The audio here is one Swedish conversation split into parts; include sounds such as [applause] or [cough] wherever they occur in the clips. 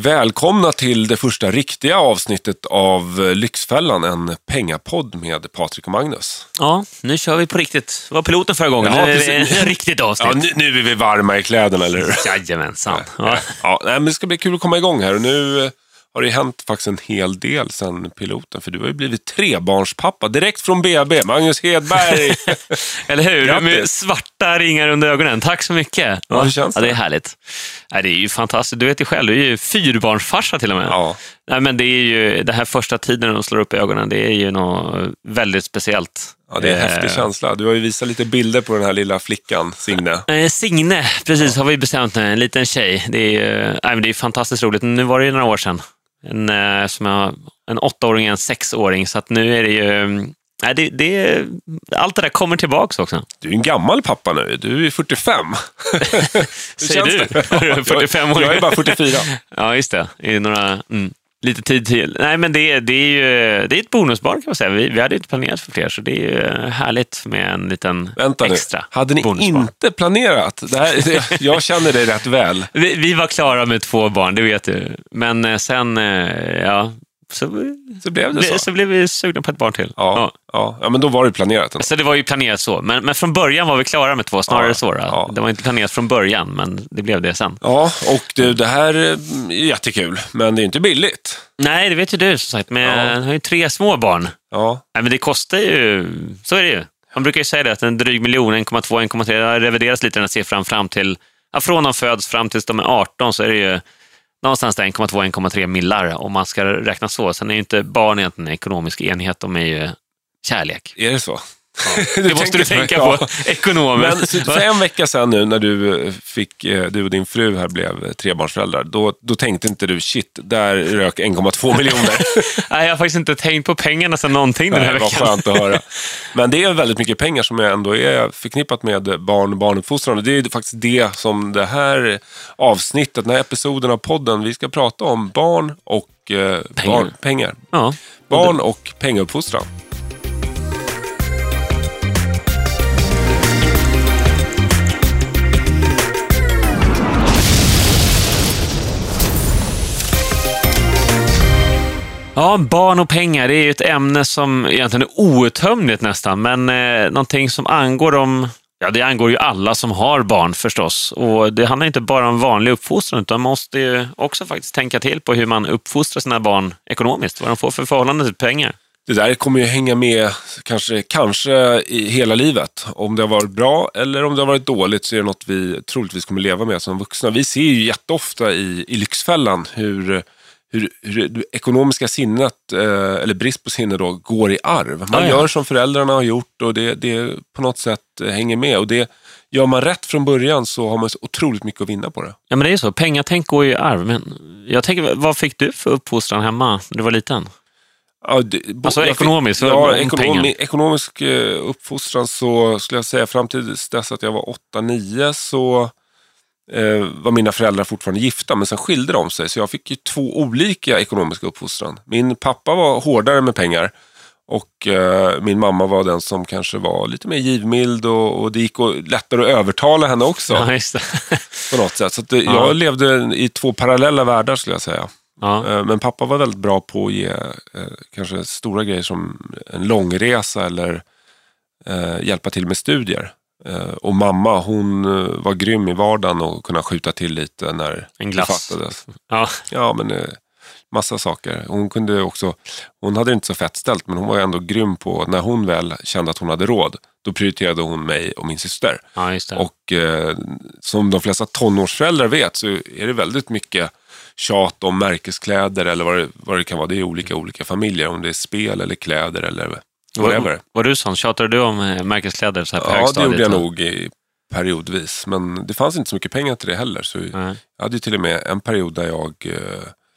Välkomna till det första riktiga avsnittet av Lyxfällan, en pengapodd med Patrik och Magnus. Ja, nu kör vi på riktigt. Det var piloten förra gången. Ja, nu är det ett riktigt avsnitt. Ja, nu, nu är vi varma i kläderna, eller hur? Jajamensan. Ja. Ja, men det ska bli kul att komma igång här. Och nu har det hänt faktiskt en hel del sedan piloten, för du har ju blivit trebarnspappa direkt från BB. Magnus Hedberg. [laughs] Eller hur? Grattis. Med svarta ringar under ögonen. Tack så mycket. Ja, hur känns ja, det det? är härligt. Ja, det är ju fantastiskt. Du vet ju själv, du är ju fyrbarnsfarsa till och med. ja, Nej, men det är ju den här första tiden de slår upp ögonen, det är ju något väldigt speciellt. ja, det är en Eh, häftig känsla. Du har ju visat lite bilder på den här lilla flickan, Signe. Eh, Signe, precis, har vi bestämt nu. En liten tjej. Det är, ju- nej, men det är fantastiskt roligt. Nu var det ju några år sedan. En, eh, som jag, en åttaåring och en sexåring, så att nu är det ju... mm, Nej, det, det, allt det där kommer tillbaks också. Du är en gammal pappa nu. Du är 45. [laughs] Hur Säger du? det? [laughs] 45 år. Jag är bara 44. Ja, just det. I några, mm, lite tid till. Nej, men det, det är ju det är ett bonusbarn kan man säga. Vi, vi hade inte planerat för fler, så det är ju härligt med en liten Vänta nu. extra Hade ni bonusbarn. inte planerat? Det här, det, jag känner dig rätt väl. [laughs] Vi, vi var klara med två barn, det vet du. Men eh, sen, eh, ja, så, Så blev det så. så blev vi sugna på ett barn till. Ja, ja. ja men då var det planerat. ändå. Så det var ju planerat så. Men, men från början var vi klara med två, snarare Ja, så. Ja. Det var inte planerat från början, men det blev det sen. Ja, och det, det här är jättekul, men det är inte billigt. Nej, det vet ju du som sagt. Men Ja. jag har ju tre små barn. Ja, Nej, men det kostar ju, så är det ju. Man brukar ju säga det, att en dryg miljon, 1,2, 1,3, det har reviderats lite den här siffran fram till, ja, från de föds fram tills de är 18 så är det ju någonstans där 1,2, 1,3 millar om man ska räkna så. Sen är ju inte barn egentligen en ekonomisk enhet, de är ju kärlek. är det så? [laughs] Det måste du tänka [laughs] Ja. på, ekonomer. Men så- [laughs] för en vecka sedan nu när du, eh, fick, eh, du och din fru här blev trebarnsföräldrar, då, då tänkte inte du shit, där rök 1,2 miljoner. Nej, jag har faktiskt inte tänkt på pengarna sen någonting den här Nej, vad veckan. skönt att höra. Men det är väldigt mycket pengar som ändå är förknippat med barn och barnuppfostran. Det är faktiskt det som det här avsnittet, den här episoden av podden, vi ska prata om barn och eh, Pengar. Barn, pengar. Ja. Barn och pengauppfostran. Ja, barn och pengar, det är ju ett ämne som egentligen är outtömligt nästan, men eh, någonting som angår dem, ja det angår ju alla som har barn förstås. Och det handlar inte bara om vanlig uppfostran, utan man måste ju också faktiskt tänka till på hur man uppfostrar sina barn ekonomiskt, vad de får för förhållande till pengar. Det där kommer ju hänga med kanske, kanske i hela livet. Om det har varit bra eller om det har varit dåligt så är det något vi troligtvis kommer leva med som vuxna. Vi ser ju jätteofta i, i Lyxfällan hur, hur, hur det ekonomiska sinnet, eh, eller brist på sinne då, går i arv. Man Ja, ja. gör som föräldrarna har gjort och det, det på något sätt eh, hänger med. Och det, gör man rätt från början så har man så otroligt mycket att vinna på det. Ja, men det är ju så. Pengatänk går ju i arv. Men jag tänker, vad fick du för uppfostran hemma när du var liten? Ja, det, Alltså fick- ekonomiskt, Ja, om ekonom, ekonomisk eh, uppfostran så skulle jag säga fram till dess att jag var 8-9 så var mina föräldrar fortfarande gifta men sen skilde de sig så jag fick ju två olika ekonomiska uppfostran. Min pappa var hårdare med pengar och eh, min mamma var den som kanske var lite mer givmild och, och det gick och, lättare att övertala henne också Ja, på något sätt. Så det, Ja. jag levde i två parallella världar skulle jag säga. Ja. Eh, Men pappa var väldigt bra på att ge eh, kanske stora grejer som en långresa eller eh, hjälpa till med studier. Eh, och mamma, hon eh, var grym i vardagen och kunna skjuta till lite när En det glass. fattades. [laughs] Ja. Ja, men eh, massa saker. Hon kunde också, hon hade det inte så fett ställt, men hon var ändå grym på, när hon väl kände att hon hade råd, då prioriterade hon mig och min syster. ja, det. Och eh, som de flesta tonårsföräldrar vet så är det väldigt mycket tjat om märkeskläder eller vad det, vad det kan vara. Det är olika olika familjer, om det är spel eller kläder eller whatever. Var, du sån? Tjatade du om eh, märkeskläder så här på Ja, det gjorde jag nog i periodvis. Men det fanns inte så mycket pengar till det heller. Så Nej. jag hade ju till och med en period där jag eh,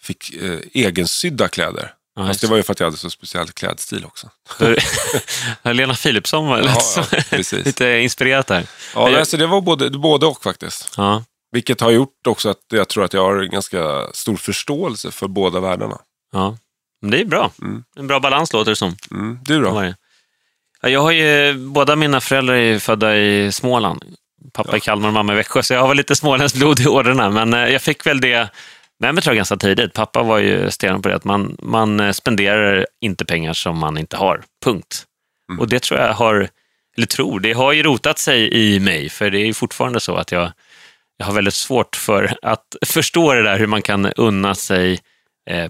fick eh, egensydda kläder. Ja, Fast det var ju för att jag hade så speciell klädstil också. [laughs] Lena Philipsson var Ja, lite, ja, [laughs] precis. lite inspirerat där. Ja, jag- alltså det var både, både och faktiskt. Ja. Vilket har gjort också att jag tror att jag har ganska stor förståelse för båda världarna. Ja. Det är bra. Mm. En bra balans låter det som. Mm. Du då? Jag har ju, båda mina föräldrar är födda i Småland. Pappa i Kalmar och mamma i Växjö, så jag har väl lite småländskt blod i ådrorna. Men eh, jag fick väl det Men jag tror ganska tidigt. Pappa var ju stenhård på det att man, man eh, spenderar inte pengar som man inte har. Punkt. Mm. Och det tror jag har, eller tror, det har ju rotat sig i mig. För det är ju fortfarande så att jag, jag har väldigt svårt för att förstå det där hur man kan unna sig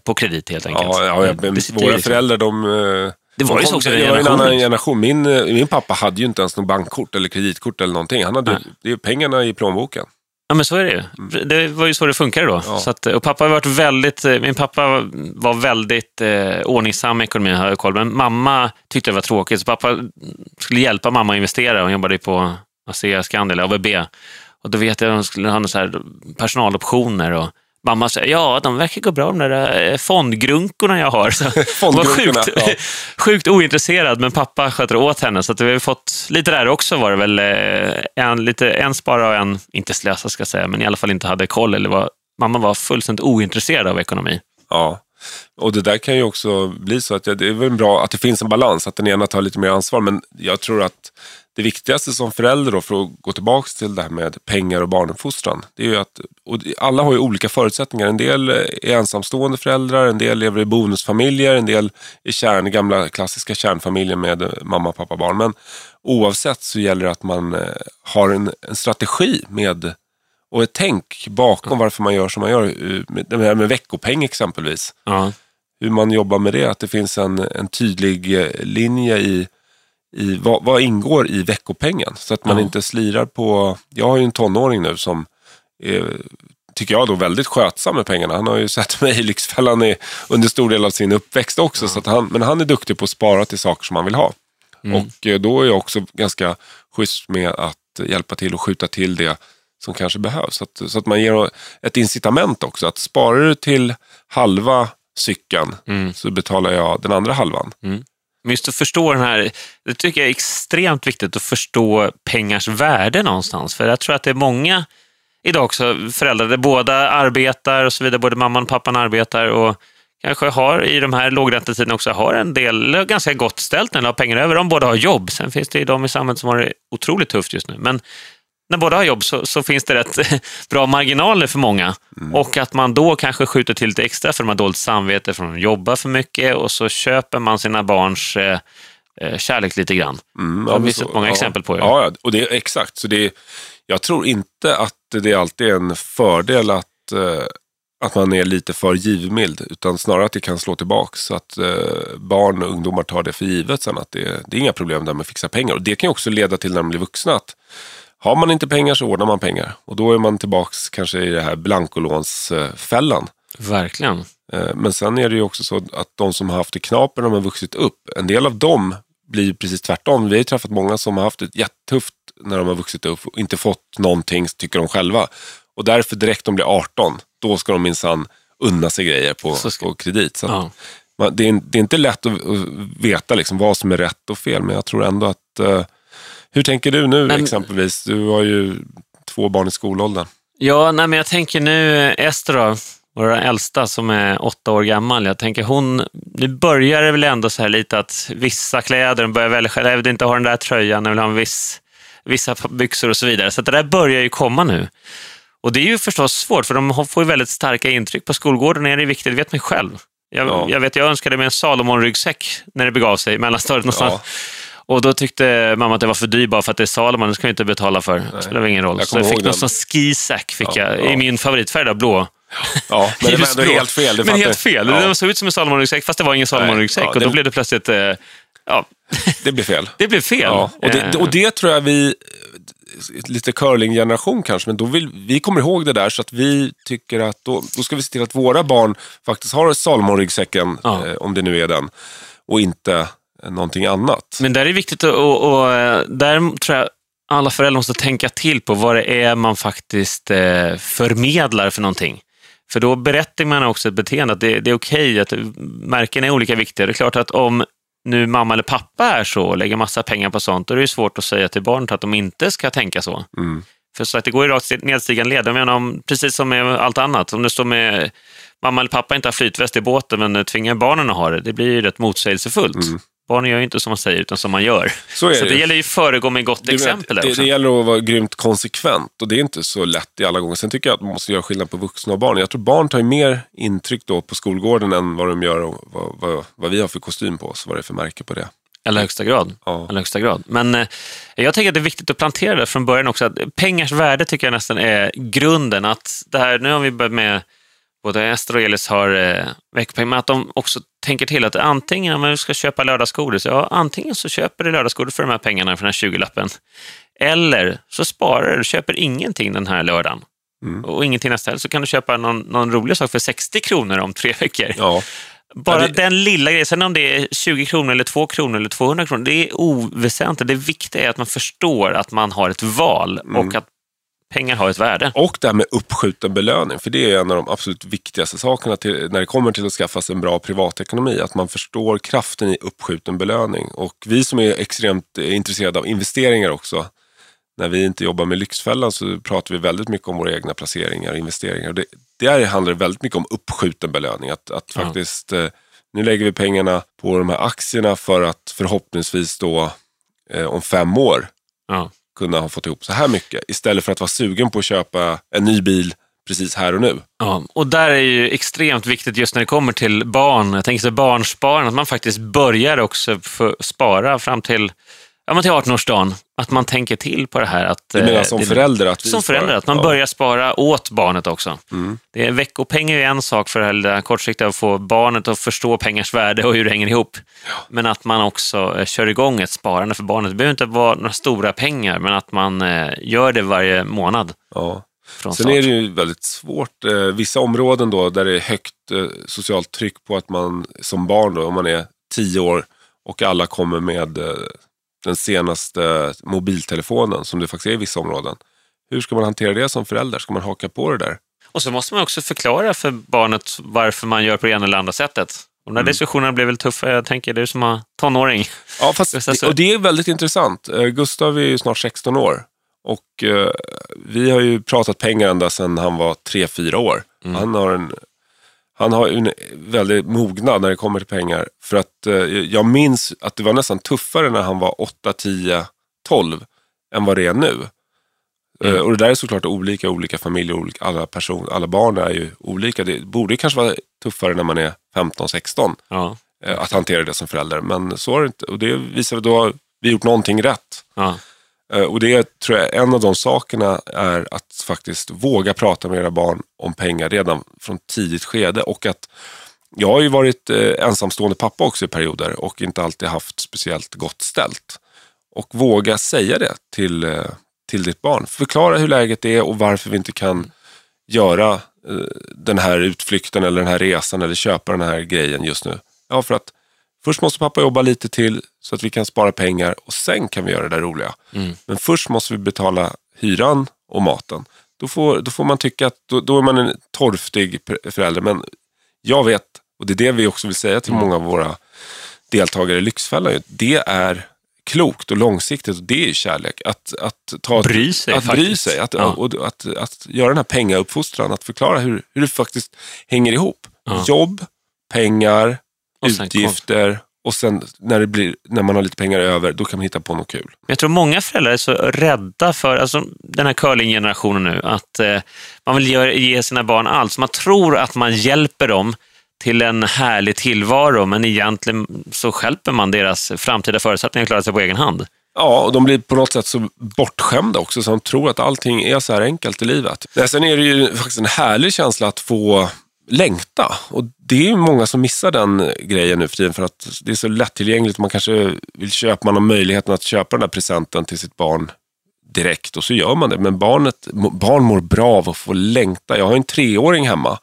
på kredit helt enkelt. Ja, ja, ja, men våra liksom- föräldrar de... eh, Det var de ju så också var ju en annan generation. Min, eh, min pappa hade ju inte ens någon bankkort eller kreditkort eller någonting. Han hade Nej. det är ju pengarna i plånboken. Ja, men så är det ju. Det var ju så det funkade då. Mm. Ja. Så att, och pappa har varit väldigt, eh, min pappa var väldigt eh, ordningsam med ekonomin, jag koll. Men mamma tyckte det var tråkigt, så pappa skulle hjälpa mamma att investera. Hon jobbade på ASEA, Skandia eller ABB. Och då vet jag att hon skulle ha några så här personaloptioner. Och mamma sa, ja, de verkar gå bra de där eh, fondgrunkorna jag har. Så hon var sjukt, ja. [laughs] sjukt ointresserad, men pappa sköter åt henne. Så att vi har fått lite där också var det väl. eh, En, lite, en spara och en inte slösa ska jag säga, men i alla fall inte hade koll. Eller var, mamma var fullständigt ointresserad av ekonomi. Ja, och det där kan ju också bli så att det är väl bra att det finns en balans, att den ena tar lite mer ansvar. Men jag tror att det viktigaste som förälder då, för att gå tillbaka till det här med pengar och barnuppfostran, det är ju att alla har ju olika förutsättningar. En del är ensamstående föräldrar, en del lever i bonusfamiljer, en del är kärn, gamla klassiska kärnfamiljer med mamma, pappa, barn. Men oavsett så gäller det att man eh, har en, en strategi med och ett tänk bakom varför man gör som man gör. eh, med- Det här med veckopeng exempelvis Ja. hur man jobbar med det. Att det finns en, en tydlig eh, linje i, i vad, vad ingår i veckopengen. Så att man Ja. inte slirar på... Jag har ju en tonåring nu som är, tycker jag då, väldigt skötsam med pengarna. Han har ju sett [laughs] mig i Lyxfällan i, under stor del av sin uppväxt också. Så att han, men han är duktig på att spara till saker som han vill ha. Och eh, då är jag också ganska schysst med att hjälpa till och skjuta till det som kanske behövs. Så att, så att man ger ett incitament också. Att sparar du till halva cykeln Mm. så betalar jag den andra halvan. Men just att förstå den här, det tycker jag är extremt viktigt att förstå pengars värde någonstans. För jag tror att det är många idag också föräldrar där båda arbetar och så vidare, både mamman och pappan arbetar och kanske har i de här lågräntetiderna också har en del, eller ganska gott ställt när de har pengar över. De båda har jobb. Sen finns det ju de i samhället som har det otroligt tufft just nu. Men när båda har jobb så, så finns det rätt [laughs] bra marginaler för många. Och att man då kanske skjuter till lite extra för de har dåligt samvete för att de jobbar för mycket och så köper man sina barns eh, eh, kärlek lite grann. Mm, Det har vi sett många ja. exempel på ju. Ja, ja, och det exakt. Så det jag tror inte att det alltid är en fördel att, eh, att man är lite för givmild. Utan snarare att det kan slå tillbaka. Så att eh, barn och ungdomar tar det för givet sen. Att det, det är inga problem där med att fixa pengar. Och det kan ju också leda till när de blir vuxna att har man inte pengar så ordnar man pengar. Och då är man tillbaks kanske i det här blankolånsfällan. Verkligen. Eh, Men sen är det ju också så att de som har haft det knapert de har vuxit upp, en del av dem blir precis tvärtom. Vi har ju träffat många som har haft det jättetufft när de har vuxit upp och inte fått någonting, tycker de själva. Och därför direkt de blir 18, då ska de minsann unna sig grejer på, ska- på kredit. Så Ja. man, det, är, det är inte lätt att, att veta liksom vad som är rätt och fel, men jag tror ändå att... hur tänker du nu Men- exempelvis? Du har ju två barn i skolåldern. Ja, nej, men jag tänker nu Ester då, vår äldsta som är åtta år gammal. Jag tänker hon, nu börjar det väl ändå så här lite att vissa kläder, hon börjar välja själv, jag vill inte ha den där tröjan, jag vill ha en viss, vissa byxor och så vidare. Så det där börjar ju komma nu. Och det är ju förstås svårt, för de får ju väldigt starka intryck. På skolgården är det viktigt, det vet man själv. Jag, Ja. jag vet, jag önskade mig en Salomon-ryggsäck när det begav sig i mellanstadiet någonstans. Ja. Och då tyckte mamma att det var för dyr bara för att det är Salomon, det ska jag inte betala för. Det spelar ingen roll. Jag Så jag fick någon sån skisack fick Ja, jag, ja. i min favoritfärg då, blå. Ja, men det var ändå helt fel. det Men helt fel. Ja, Den såg ut som en Salomon-ryggsäck fast det var ingen Salomon-ryggsäck. Ja, och då det- blev det plötsligt, eh, ja, [laughs] det blir fel. det blev fel. Ja, och, det, Eh, och det tror jag vi, lite curling-generation kanske, men då vill, vi kommer ihåg det där så att vi tycker att då, då ska vi se till att våra barn faktiskt har Salomon-ryggsäcken, Ja. eh, om det nu är den, och inte någonting annat. Men där är det viktigt att, och, och, eh, där tror jag alla föräldrar måste tänka till på vad det är man faktiskt eh, förmedlar för någonting. För då berättar man också ett beteende, att det, det är okej att märken är olika viktiga. Det är klart att om nu mamma eller pappa är så och lägger massa pengar på sånt, då är det svårt att säga till barnet att de inte ska tänka så. Mm. För så att det går ju rakt nedstigande led. Jag menar, om, precis som med allt annat. Om det står med mamma eller pappa inte har flytväst i båten men tvingar barnen att ha det, det blir ju rätt motsägelsefullt. Mm. Barn gör ju inte som man säger, utan som man gör. Så är Så det. det gäller ju att föregå med gott Det- exempel det, det gäller att vara grymt konsekvent och det är inte så lätt i alla gånger. Sen tycker jag att man måste göra skillnad på vuxna och barn. Jag tror barn tar ju mer intryck då på skolgården än vad de gör och vad, vad, vad vi har för kostym på oss, vad det är för märke på det. Eller högsta grad. Ja. Eller högsta grad. Men eh, jag tänker att det är viktigt att plantera det från början också. Att pengars värde tycker jag nästan är grunden. Att det här, nu har vi börjat med, både Ester och Elis har eh, veckopeng, men att de också tänker till att antingen om man ska köpa lördagsgodis, ja antingen så köper du lördagsgodis för de här pengarna, för den här 20-lappen. Eller så sparar du, köper ingenting den här lördagen. Mm. Och ingenting nästa helg, så kan du köpa någon, någon rolig sak för 60 kronor om tre veckor. Ja, Bara Ja, det- den lilla grejen, sen om det är 20 kronor eller 2 kronor eller 200 kronor, det är oväsentligt. Det viktiga är att man förstår att man har ett val Mm. och att pengar har ett värde. och det här med uppskjuten belöning, för det är en av de absolut viktigaste sakerna till, när det kommer till att skaffa sig en bra privatekonomi, att man förstår kraften i uppskjuten belöning. Och vi som är extremt eh, intresserade av investeringar också, när vi inte jobbar med Lyxfällan så pratar vi väldigt mycket om våra egna placeringar och investeringar. Och det, där handlar det väldigt mycket om uppskjuten belöning. Att, att Ja. faktiskt, eh, nu lägger vi pengarna på de här aktierna för att förhoppningsvis då eh, om fem år Ja kunna ha fått ihop så här mycket. Istället för att vara sugen på att köpa en ny bil precis här och nu. Ja, och där är ju extremt viktigt just när det kommer till barn. Jag tänker så barnsparande, att man faktiskt börjar också för spara fram till, ja, till 18-årsdagen. Att man tänker till på det här. Att, Du menar eh, som det- förälder? Att Som förälder, att man Ja. börjar spara åt barnet också. Mm. Det är, veckopeng är ju en sak för det här kortsiktiga, att få barnet att förstå pengars värde och hur det hänger ihop. Men att man också eh, kör igång ett sparande för barnet. Det behöver inte vara några stora pengar, men att man eh, gör det varje månad. Ja. Sen start. är det ju väldigt svårt. Eh, vissa områden då där det är högt socialt tryck på att man som barn, då, om man är tio år och alla kommer med den senaste mobiltelefonen som det faktiskt är i vissa områden. Hur ska man hantera det som förälder? Ska man haka på det där? Och så måste man också förklara för barnet varför man gör på det ena eller andra sättet. Och de Mm. där diskussionerna blir väl tuffa. Jag tänker, du som har tonåring. Ja, fast, [laughs] och det är väldigt intressant. Eh, Gustav är ju snart 16 år och eh, vi har ju pratat pengar ända sedan han var 3-4 år. Mm. Han har en han har en väldigt mognad när det kommer till pengar. För att eh, jag minns att det var nästan tuffare när han var 8, 10, 12 än vad det är nu. Mm. Eh, och det där är såklart olika, olika familjer, olika, alla, person, alla barn är ju olika. Det borde kanske vara tuffare när man är 15, 16 Ja. eh, att hantera det som förälder. Men så är det inte. Och det visar att då har vi gjort någonting rätt. Ja. Eh, och det tror jag en av de sakerna är att faktiskt våga prata med era barn om pengar redan från tidigt skede. Och att jag har ju varit eh, ensamstående pappa också i perioder och inte alltid haft speciellt gott ställt. Och våga säga det till, eh, till ditt barn. Förklara hur läget är och varför vi inte kan göra den här utflykten eller den här resan eller köpa den här grejen just nu. Ja, för att först måste pappa jobba lite till så att vi kan spara pengar och sen kan vi göra det där roliga. Mm. Men först måste vi betala hyran och maten. Då får, då får man tycka att då, då är man en torftig förälder. Men jag vet, och det är det vi också vill säga till många av våra deltagare i Lyxfällan, det är klokt och långsiktigt och det är kärlek. Att, att, ta, Bry sig att bry sig, att, Ja. och, att, att göra den här pengauppfostran, att förklara hur, hur det faktiskt hänger ihop. Ja. Jobb, pengar, Och sen utgifter och sen när, det blir, när man har lite pengar över, då kan man hitta på något kul. Jag tror många föräldrar är så rädda för, alltså den här curlinggenerationen nu, att eh, man vill ge, ge sina barn allt. Man tror att man hjälper dem till en härlig tillvaro, men egentligen så stjälper man deras framtida förutsättningar att klara sig på egen hand. Ja, och de blir på något sätt så bortskämda också, så de tror att allting är så här enkelt i livet. Sen är det ju faktiskt en härlig känsla att få längta. Och det är ju många som missar den grejen nu för tiden, för att det är så lättillgängligt. Man kanske vill köpa, man har möjligheten att köpa den där presenten till sitt barn direkt och så gör man det. Men barnet, barn mår bra av att få längta. Jag har en treåring hemma.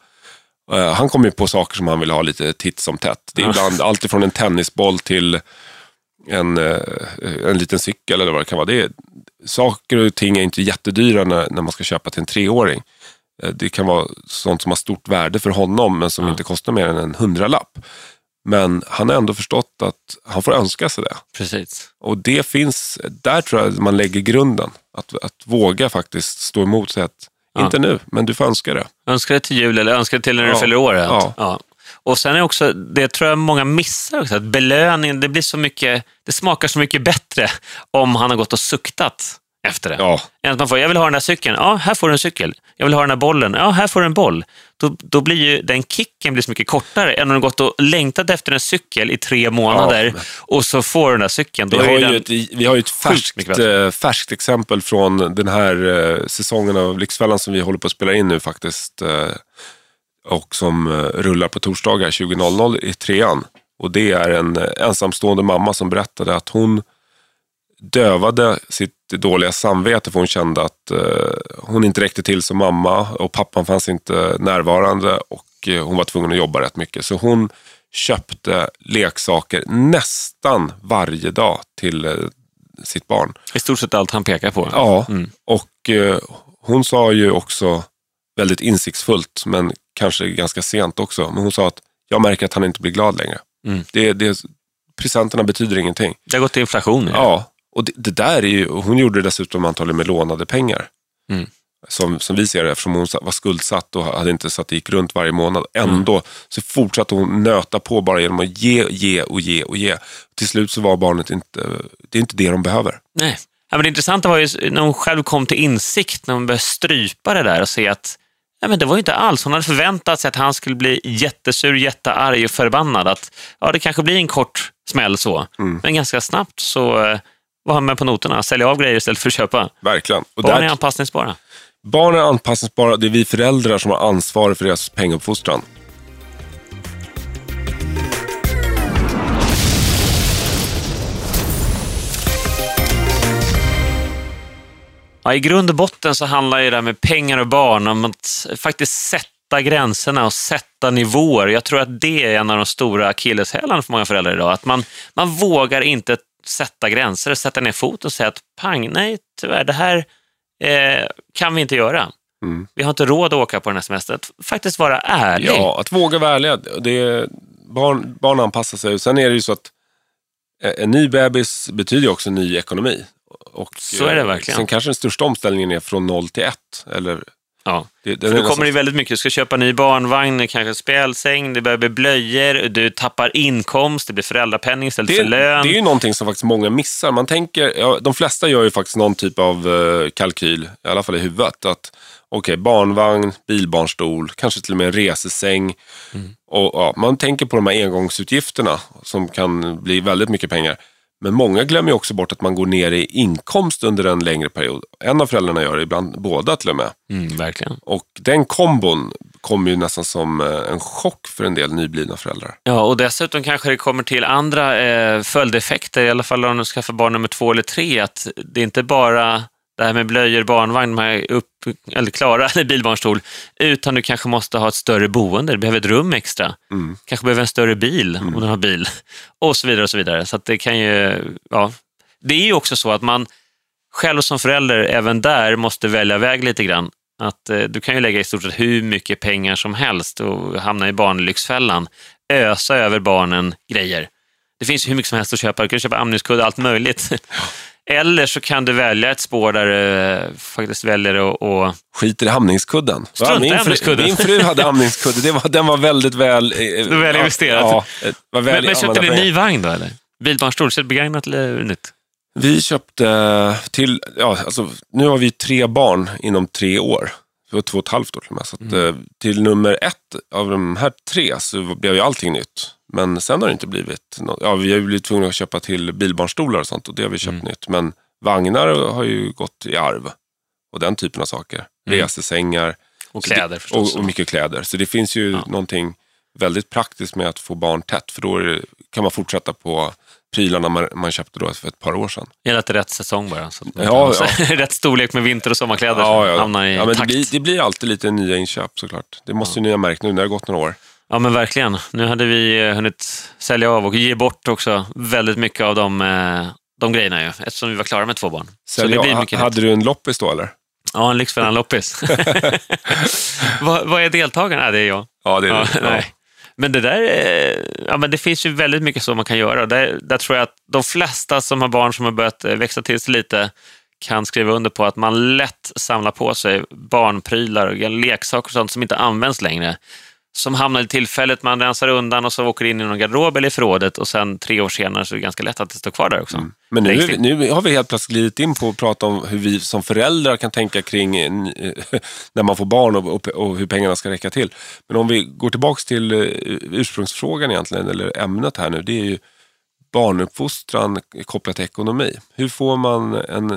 Eh, Han kommer ju på saker som han vill ha lite titt som tätt. Det är [laughs] ibland allt ifrån en tennisboll till en, eh, en liten cykel eller vad det kan vara. Det är, saker och ting är inte jättedyra när, när man ska köpa till en treåring. Eh, Det kan vara sånt som har stort värde för honom men som Ja. inte kostar mer än en hundralapp. Men han har ändå förstått att han får önska sig det. Precis. Och det finns, där tror jag man lägger grunden. Att, att våga faktiskt stå emot säga att Ja. inte nu, men du får önska det. Önskar det till jul eller önskar det till när du Ja. fyller år. Ja. Och sen är också, det tror jag många missar också, att belöningen, det blir så mycket, det smakar så mycket bättre om han har gått och suktat efter det. Ja. Än att man får, jag vill ha den där cykeln, ja, här får du en cykel. Jag vill ha den där bollen, ja, här får du en boll. Då, då blir ju den kicken blir så mycket kortare än om du gått och längtat efter en cykel i tre månader Ja. och så får du den där cykeln. Vi har, ju den, ett, vi har ju ett färskt, eh, färskt exempel från den här eh, säsongen av Lyxfällan som vi håller på att spela in nu faktiskt. eh, Och som rullar på torsdagar 20.00 i trean. Och det är en ensamstående mamma som berättade att hon dövade sitt dåliga samvete för hon kände att eh, hon inte räckte till som mamma och pappan fanns inte närvarande och eh, hon var tvungen att jobba rätt mycket. Så hon köpte leksaker nästan varje dag till eh, sitt barn. I stort sett allt han pekar på. Ja, Mm. och hon sa ju också väldigt insiktsfullt, men kanske ganska sent också, men hon sa att jag märker att han inte blir glad längre. Mm. Det, det, presenterna betyder ingenting. Det har gått till inflation. Ja, och det, det där är ju, hon gjorde det dessutom antagligen med lånade pengar. Mm. Som, som vi ser det, eftersom hon var skuldsatt och hade inte så att det gick runt varje månad. Ändå Mm. så fortsatte hon nöta på bara genom att ge, ge och ge och ge. Till slut så var barnet inte, det är inte det de behöver. Nej. Ja, men det intressanta var ju när hon själv kom till insikt, när hon började strypa det där och se att ja, men det var ju inte alls. Hon hade förväntat sig att han skulle bli jättesur, jättearg och förbannad. Att ja, det kanske blir en kort smäll så, Mm. men ganska snabbt så var han med på noterna. Sälja av grejer istället för att köpa. Verkligen. Och Barn där- är anpassningsbara. Barn är anpassningsbara, det är vi föräldrar som har ansvar för deras pengauppfostran. Ja, I grund och botten så handlar ju det här med pengar och barn om att faktiskt sätta gränserna och sätta nivåer. Jag tror att det är en av de stora akilleshälarna för många föräldrar idag. Att man, man vågar inte sätta gränser, sätta ner foten och säga att pang, nej tyvärr, det här eh, kan vi inte göra. Mm. Vi har inte råd att åka på den här semestern. Att faktiskt vara ärlig. Ja, att våga vara ärliga. Det är, barn, barn anpassar sig. Sen är det ju så att eh, en ny bebis betyder också en ny ekonomi. Och, Så är det eh, verkligen. Sen kanske den största omställningen är från noll till ett. Eller, Ja. det, det nästan- kommer det väldigt mycket. Du ska köpa ny barnvagn, kanske spjälsäng, det börjar bli blöjor, du tappar inkomst, det blir föräldrapenning istället det, för lön. det är ju någonting som faktiskt många missar. Man tänker, ja, de flesta gör ju faktiskt någon typ av eh, kalkyl, i alla fall i huvudet. Att okej, barnvagn, bilbarnstol, kanske till och med en resesäng. Mm. Och, ja, man tänker på de här engångsutgifterna som kan bli väldigt mycket pengar. Men många glömmer också bort att man går ner i inkomst under en längre period. En av föräldrarna gör det, ibland båda till och med. Mm, verkligen. Och den kombon kommer ju nästan som eh, en chock för en del nyblivna föräldrar. Ja, och dessutom kanske det kommer till andra eh, följdeffekter, i alla fall om du skaffar barn nummer två eller tre, att det är inte bara det här med blöjor, barnvagn, här upp, eller klara, [laughs] eller bilbarnstol, utan du kanske måste ha ett större boende, du behöver ett rum extra, Mm. kanske behöver en större bil om du har bil, [laughs] och så vidare. och så vidare. Så det kan ju, ja, det är ju också så att man själv som förälder även där måste välja väg lite grann. Att eh, du kan ju lägga i stort sett hur mycket pengar som helst och hamna i barnlyxfällan. Ösa över barnen grejer. Det finns ju hur mycket som helst att köpa. Du kan köpa amningskudde, allt möjligt. Eller så kan du välja ett spår där du eh, faktiskt väljer att... att- Skiter i hamningskudden. Strunta i min, fru, hamningskudden. min fru hade hamningskudde. Det var, den var väldigt väl... Eh, Väl investerat. Ja, eh, var väl Men, men köpte du en ny vagn då eller? Bilbarnstol, köpte begagnat eller nytt? Vi köpte till, ja, alltså, nu har vi tre barn inom tre år. Det var två och ett halvt år till och med. Så att, Mm. till nummer ett av de här tre så blev ju allting nytt. Men sen har det inte blivit något. Ja, vi har ju blivit tvungna att köpa till bilbarnstolar och sånt och det har vi köpt Mm. nytt. Men vagnar har ju gått i arv. Och den typen av saker. Mm. Resesängar. Och kläder det, förstås. Och, och mycket kläder. Så det finns ju Ja. någonting väldigt praktiskt med att få barn tätt. För då är det, kan man fortsätta på prylarna man, man köpte då för ett par år sedan. Gäller till rätt säsong bara. Så att Ja, tar- [laughs] rätt storlek med vinter och sommarkläder. Ja, ja. Hamnar i ja, men det, takt. blir, det blir alltid lite nya inköp såklart. Det måste ju ni ha märkt nu när det har gått några år. Ja, men verkligen. Nu hade vi eh, hunnit sälja av och ge bort också väldigt mycket av de, eh, de grejerna ju, eftersom vi var klara med två barn. Så det blir mycket hade du en loppis då eller? Ja, en Lyxfällan loppis. [laughs] [laughs] vad, vad är deltagarna? Ja, det är jag. Ja, det är Ja, det. Ja. nej. Men det där, eh, ja, men det finns ju väldigt mycket som man kan göra. Där, där tror jag att de flesta som har barn som har börjat växa till sig lite kan skriva under på att man lätt samlar på sig barnprylar och leksaker och sånt som inte används längre. Som hamnar i tillfället, man rensar undan och så åker in i någon garderob eller i förrådet och sen tre år senare så är det ganska lätt att det står kvar där också. Mm. Men nu, vi, nu har vi helt plötsligt glidit in på att prata om hur vi som föräldrar kan tänka kring [laughs] när man får barn och, och, och, hur pengarna ska räcka till. Men om vi går tillbaka till eh, ursprungsfrågan egentligen, eller ämnet här nu, det är ju barnuppfostran kopplat till ekonomi. Hur får man en,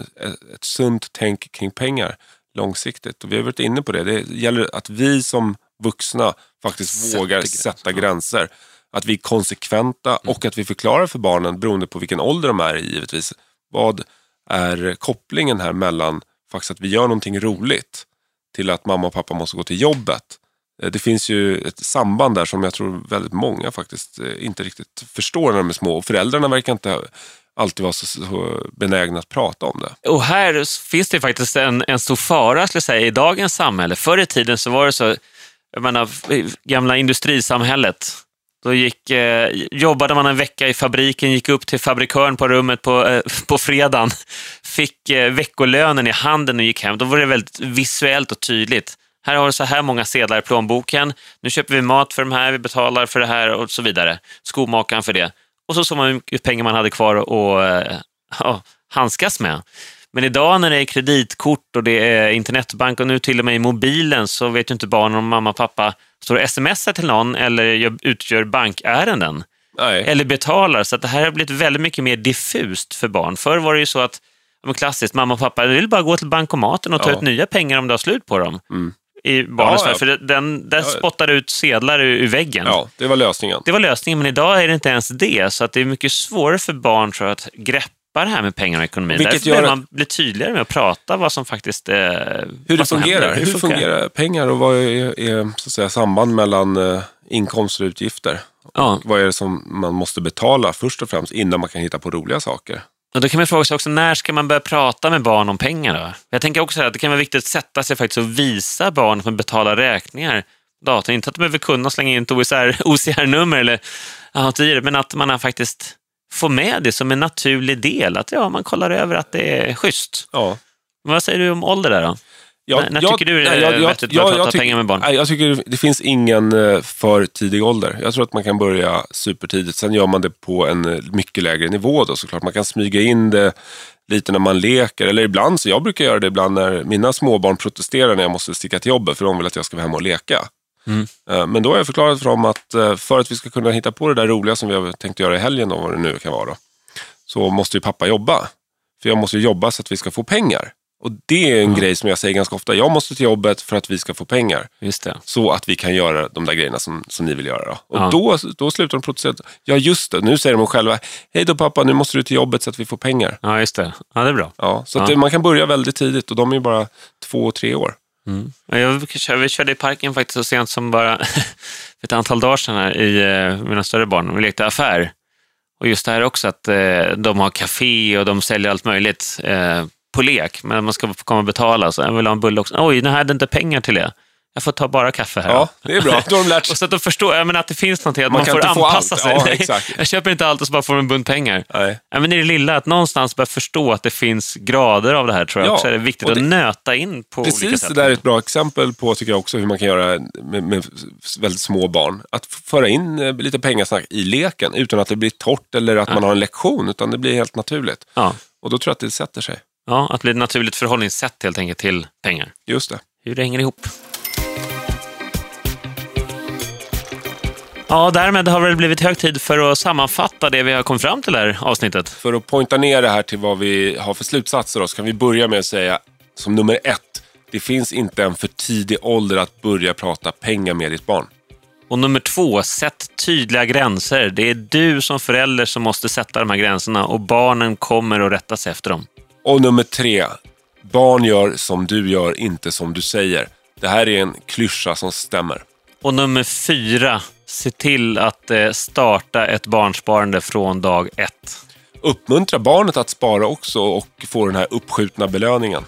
ett sunt tänk kring pengar långsiktigt? Och vi har varit inne på det. Det gäller att vi som vuxna faktiskt sätta vågar gränser. sätta gränser. Att vi är konsekventa mm. och att vi förklarar för barnen, beroende på vilken ålder de är i givetvis, vad är kopplingen här mellan faktiskt att vi gör någonting roligt till att mamma och pappa måste gå till jobbet. Eh, det finns ju ett samband där som jag tror väldigt många faktiskt eh, inte riktigt förstår när de är små och föräldrarna verkar inte alltid vara så, så benägna att prata om det. Och här finns det faktiskt en, en stor fara skulle jag säga, i dagens samhälle. Förr i tiden så var det så, jag menar, gamla industrisamhället. Då gick, eh, jobbade man en vecka i fabriken, gick upp till fabrikören på rummet på, eh, på fredagen, [laughs] fick eh, veckolönen i handen och gick hem. Då var det väldigt visuellt och tydligt. Här har du så här många sedlar i plånboken. Nu köper vi mat för de här, vi betalar för det här och så vidare. Skomakaren för det. Och så såg man hur mycket pengar man hade kvar att eh, [laughs] handskas med. Men idag när det är kreditkort och det är internetbank och nu till och med i mobilen så vet ju inte barnen om mamma och pappa står och smsar till någon eller utgör bankärenden. Nej. Eller betalar. Så det här har blivit väldigt mycket mer diffust för barn. Förr var det ju så att, klassiskt, mamma och pappa vill bara gå till bankomaten och ta ja. ut nya pengar om du har slut på dem. Mm i barnens ja, ja. För den, den spottar ut sedlar ur, ur, väggen. Ja, det var lösningen. Det var lösningen, men idag är det inte ens det. Så att det är mycket svårare för barn tror jag, att greppa det här med pengar och ekonomi. Vilket Därför behöver man bli tydligare med att prata vad som faktiskt eh, Hur det fungerar. Hur, Hur fungerar pengar och vad är, är så att säga, samband mellan eh, inkomster och utgifter? Ja. Och vad är det som man måste betala först och främst innan man kan hitta på roliga saker? Och då kan man fråga sig också, när ska man börja prata med barn om pengar? Då? Jag tänker också att det kan vara viktigt att sätta sig faktiskt och visa barn att man betalar räkningar datorn. Inte att de behöver kunna slänga in ett OCR-nummer eller ja, men att man faktiskt får med det som en naturlig del. Att ja, man kollar över att det är schysst. Ja. Vad säger du om ålder där då? Ja, när, jag, tycker du det är jag, vettigt att börja prata pengar med barn? Nej, jag tycker det finns ingen eh, för tidig ålder. Jag tror att man kan börja supertidigt. Sen gör man det på en eh, mycket lägre nivå då såklart. Man kan smyga in det lite när man leker. Eller ibland, så jag brukar göra det ibland när mina småbarn protesterar när jag måste sticka till jobbet för de vill att jag ska vara hemma och leka. Mm. Eh, men då har jag förklarat för dem att för att vi ska kunna hitta på det där roliga som vi har tänkt göra i helgen, då, vad det nu kan vara, då, så måste ju pappa jobba. För jag måste jobba så att vi ska få pengar. Och det är en mm. grej som jag säger ganska ofta. Jag måste till jobbet för att vi ska få pengar. Det. Så att vi kan göra de där grejerna som, som ni vill göra. Då. Och ja. då, då slutar de protestera. Ja, just det. Nu säger de själva, hej då pappa, nu måste du till jobbet så att vi får pengar. Ja, just det. Ja, det är bra. Ja, så ja. man kan börja väldigt tidigt och de är ju bara två tre år. Mm. Jag, vi körde i parken faktiskt så sent som bara [laughs] för ett antal dagar sedan här, i eh, mina större barn. Vi lekte affär. Och just det här också att eh, de har café och de säljer allt möjligt. Eh, på lek, men man ska komma och betala. Så jag vill ha en bulle också. Oj, nu hade inte pengar till det. Jag får ta bara kaffe här. Ja, det är bra. Då har de lärt [laughs] sig. och så att de förstår ja, men att det finns någonting, att man, man får anpassa sig. Ja, exakt. [laughs] jag köper inte allt och så bara får en bunt pengar. Nej. Ja, men det är det lilla, att någonstans börja förstå att det finns grader av det här, tror jag ja, också är viktigt det, att nöta in på precis, olika sätt. Precis, det där är ett bra exempel på, tycker jag också, hur man kan göra med, med väldigt små barn. Att föra in eh, lite pengasnack i leken utan att det blir torrt eller att man har en lektion, utan det blir helt naturligt. Ja. Och då tror jag att det sätter sig. Ja, att bli ett naturligt förhållningssätt helt enkelt till pengar. Just det. Hur det hänger ihop. Ja, därmed har det blivit hög tid för att sammanfatta det vi har kommit fram till det här avsnittet. För att poängta ner det här till vad vi har för slutsatser då, så kan vi börja med att säga som nummer ett. Det finns inte en för tidig ålder att börja prata pengar med ditt barn. Och nummer två, sätt tydliga gränser. Det är du som förälder som måste sätta de här gränserna och barnen kommer att rätta sig efter dem. Och nummer tre. Barn gör som du gör, inte som du säger. Det här är en klyscha som stämmer. Och nummer fyra. Se till att eh, starta ett barnsparande från dag ett. Uppmuntra barnet att spara också och få den här uppskjutna belöningen.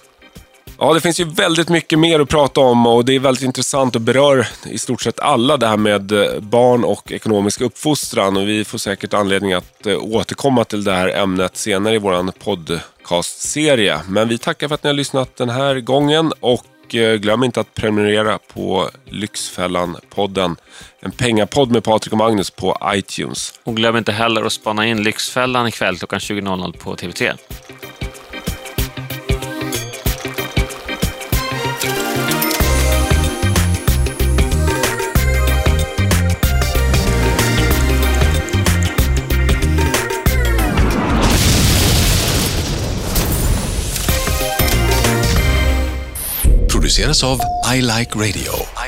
Ja, det finns ju väldigt mycket mer att prata om och det är väldigt intressant och berör i stort sett alla det här med eh, barn och ekonomisk uppfostran och vi får säkert anledning att eh, återkomma till det här ämnet senare i vår podcastserie. Men vi tackar för att ni har lyssnat den här gången och och eh, glöm inte att prenumerera på Lyxfällan-podden. En pengapodd med Patrik och Magnus på iTunes. Och glöm inte heller att spana in Lyxfällan ikväll klockan 20.00 på TV3. of I Like Radio.